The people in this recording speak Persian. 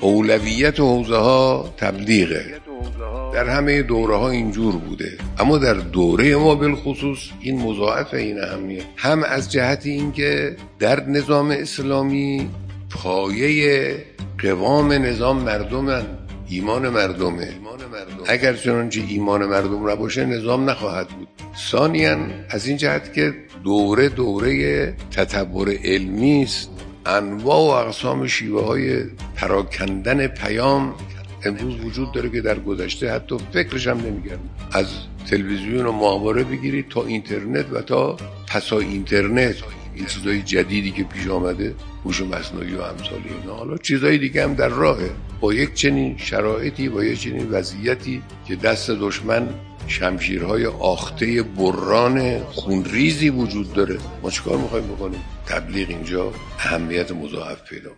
اولویت حوزه ها تبلیغه. در همه دوره ها اینجور بوده. اما در دوره ما بالخصوص این مضاعف این اهمیت. هم از جهت اینکه در نظام اسلامی پایه قوام نظام مردمن. ایمان مردمه. اگر چنانچه ایمان مردم نباشه نظام نخواهد بود. ثانیا از این جهت که دوره دوره تطور علمی است. انواع و اقسام شیوه های پراکندن پیام امروز وجود داره که در گذشته حتی فکرش هم نمیگرد از تلویزیون و ماهواره بگیرید تا اینترنت و تا پسا اینترنت. این چیزای جدیدی که پیش آمده هوش مصنوعی و امثال اینا. حالا چیزای دیگه هم در راهه. با یک چنین شرایطی با یک چنین وضعیتی که دست دشمن شمشیرهای آخته بران خونریزی وجود داره. ما چیکار می‌خوایم بکنیم؟ تبلیغ اینجا اهمیت مضاعف پیدا